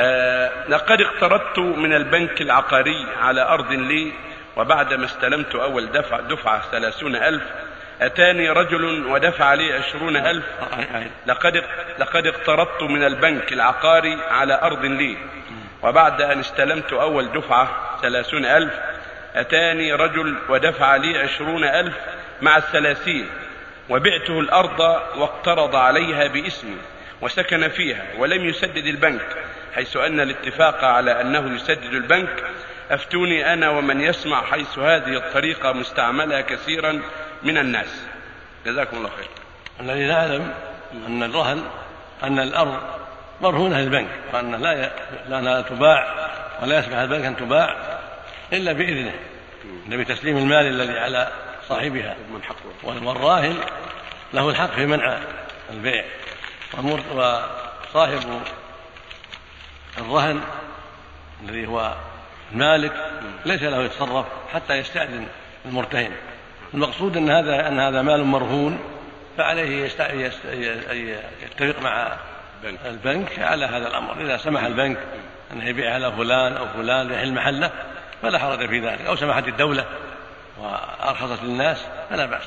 آه لقد اقترضت من البنك العقاري على أرض لي وبعدما استلمت أول دفع دفعة ثلاثون ألف أتاني رجل ودفع لي عشرون ألف. لقد لقد اقترضت من البنك العقاري على أرض لي. وبعد أن استلمت أول دفعة ثلاثون ألف أتاني رجل ودفع لي عشرون ألف مع الثلاثين وبعته الأرض واقترض عليها باسمي. وسكن فيها ولم يسدد البنك حيث أن الاتفاق على أنه يسدد البنك أفتوني أنا ومن يسمع حيث هذه الطريقة مستعملة كثيرا من الناس. جزاكم الله خير. الذي نعلم أن الرهن أن الأرض مرهونة للبنك وأن لا ي... لا تباع ولا يسمح البنك أن تباع إلا بإذنه إلا بتسليم المال الذي على صاحبها. والراهن له الحق في منع البيع. وصاحب الرهن الذي هو المالك ليس له يتصرف حتى يستأذن المرتهن. المقصود إن هذا أن هذا مال مرهون فعليه يتفق مع البنك. على هذا الأمر. إذا سمح البنك انه يبيع على فلان أو فلان يحل محله فلا حرج في ذلك. أو سمحت الدولة وأرخصت للناس فلا بأس.